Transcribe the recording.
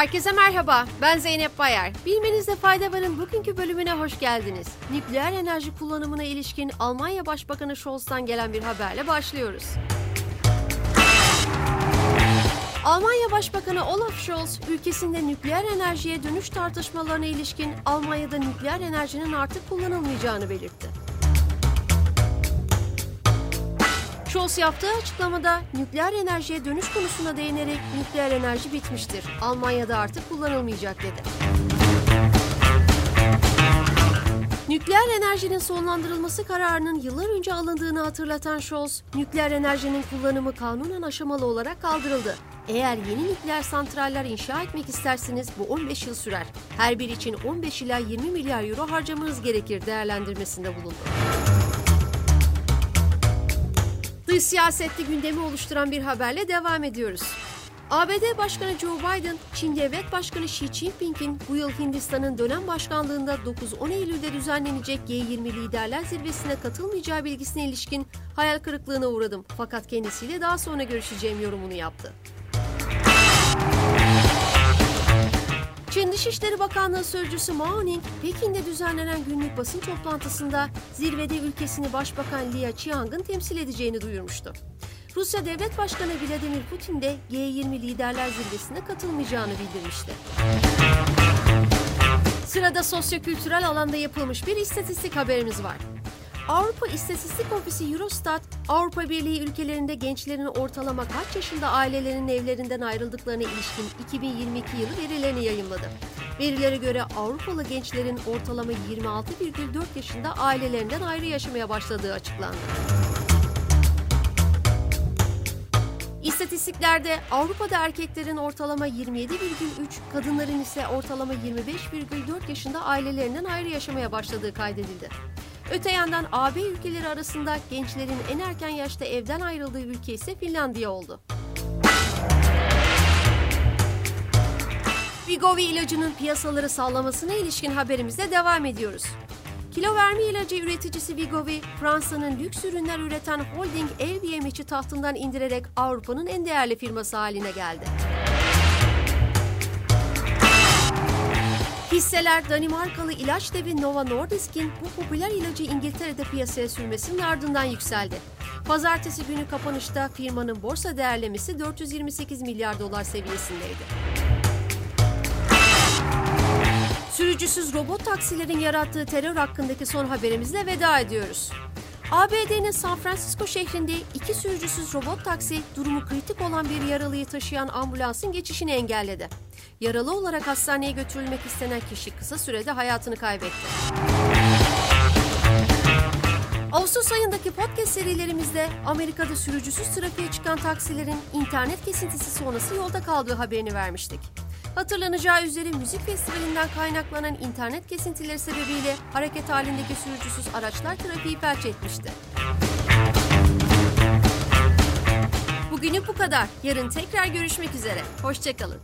Herkese merhaba, ben Zeynep Bayar. Bilmenizde fayda varın bugünkü bölümüne hoş geldiniz. Nükleer enerji kullanımına ilişkin Almanya Başbakanı Scholz'tan gelen bir haberle başlıyoruz. Almanya Başbakanı Olaf Scholz, ülkesinde nükleer enerjiye dönüş tartışmalarına ilişkin Almanya'da nükleer enerjinin artık kullanılmayacağını belirtti. Scholz yaptığı açıklamada nükleer enerjiye dönüş konusuna değinerek nükleer enerji bitmiştir. Almanya'da artık kullanılmayacak dedi. Nükleer enerjinin sonlandırılması kararının yıllar önce alındığını hatırlatan Scholz, nükleer enerjinin kullanımı kanunen aşamalı olarak kaldırıldı. Eğer yeni nükleer santraller inşa etmek isterseniz bu 15 yıl sürer. Her bir için 15 ila 20 milyar euro harcamanız gerekir değerlendirmesinde bulundu. Dış siyasette gündemi oluşturan bir haberle devam ediyoruz. ABD Başkanı Joe Biden, Çin Devlet Başkanı Xi Jinping'in bu yıl Hindistan'ın dönem başkanlığında 9-10 Eylül'de düzenlenecek G20 Liderler Zirvesi'ne katılmayacağı bilgisine ilişkin hayal kırıklığına uğradım. Fakat kendisiyle daha sonra görüşeceğim yorumunu yaptı. Çin Dışişleri Bakanlığı Sözcüsü Mao Ning, Pekin'de düzenlenen günlük basın toplantısında zirvede ülkesini Başbakan Li Qiang'ın temsil edeceğini duyurmuştu. Rusya Devlet Başkanı Vladimir Putin de G20 Liderler Zirvesi'ne katılmayacağını bildirmişti. Sırada sosyokültürel alanda yapılmış bir istatistik haberimiz var. Avrupa İstatistik Ofisi Eurostat, Avrupa Birliği ülkelerinde gençlerin ortalama kaç yaşında ailelerinin evlerinden ayrıldıklarına ilişkin 2022 yılı verilerini yayımladı. Verilere göre Avrupalı gençlerin ortalama 26,4 yaşında ailelerinden ayrı yaşamaya başladığı açıklandı. İstatistiklerde Avrupa'da erkeklerin ortalama 27,3, kadınların ise ortalama 25,4 yaşında ailelerinden ayrı yaşamaya başladığı kaydedildi. Öte yandan AB ülkeleri arasında gençlerin en erken yaşta evden ayrıldığı ülke ise Finlandiya oldu. Vigovi ilacının piyasaları sallamasına ilişkin haberimizle devam ediyoruz. Kilo verme ilacı üreticisi Vigovi, Fransa'nın lüks ürünler üreten holding LVMH'i tahtından indirerek Avrupa'nın en değerli firması haline geldi. Hisseler Danimarkalı ilaç devi Nova Nordisk'in bu popüler ilacı İngiltere'de piyasaya sürmesinin ardından yükseldi. Pazartesi günü kapanışta firmanın borsa değerlemesi 428 milyar dolar seviyesindeydi. Sürücüsüz robot taksilerin yarattığı terör hakkındaki son haberimizle veda ediyoruz. ABD'nin San Francisco şehrinde iki sürücüsüz robot taksi durumu kritik olan bir yaralıyı taşıyan ambulansın geçişini engelledi. Yaralı olarak hastaneye götürülmek istenen kişi kısa sürede hayatını kaybetti. Ağustos ayındaki podcast serilerimizde Amerika'da sürücüsüz trafiğe çıkan taksilerin internet kesintisi sonrası yolda kaldığı haberini vermiştik. Hatırlanacağı üzere müzik festivalinden kaynaklanan internet kesintileri sebebiyle hareket halindeki sürücüsüz araçlar trafiği felç etmişti. Bugünlük bu kadar. Yarın tekrar görüşmek üzere. Hoşçakalın.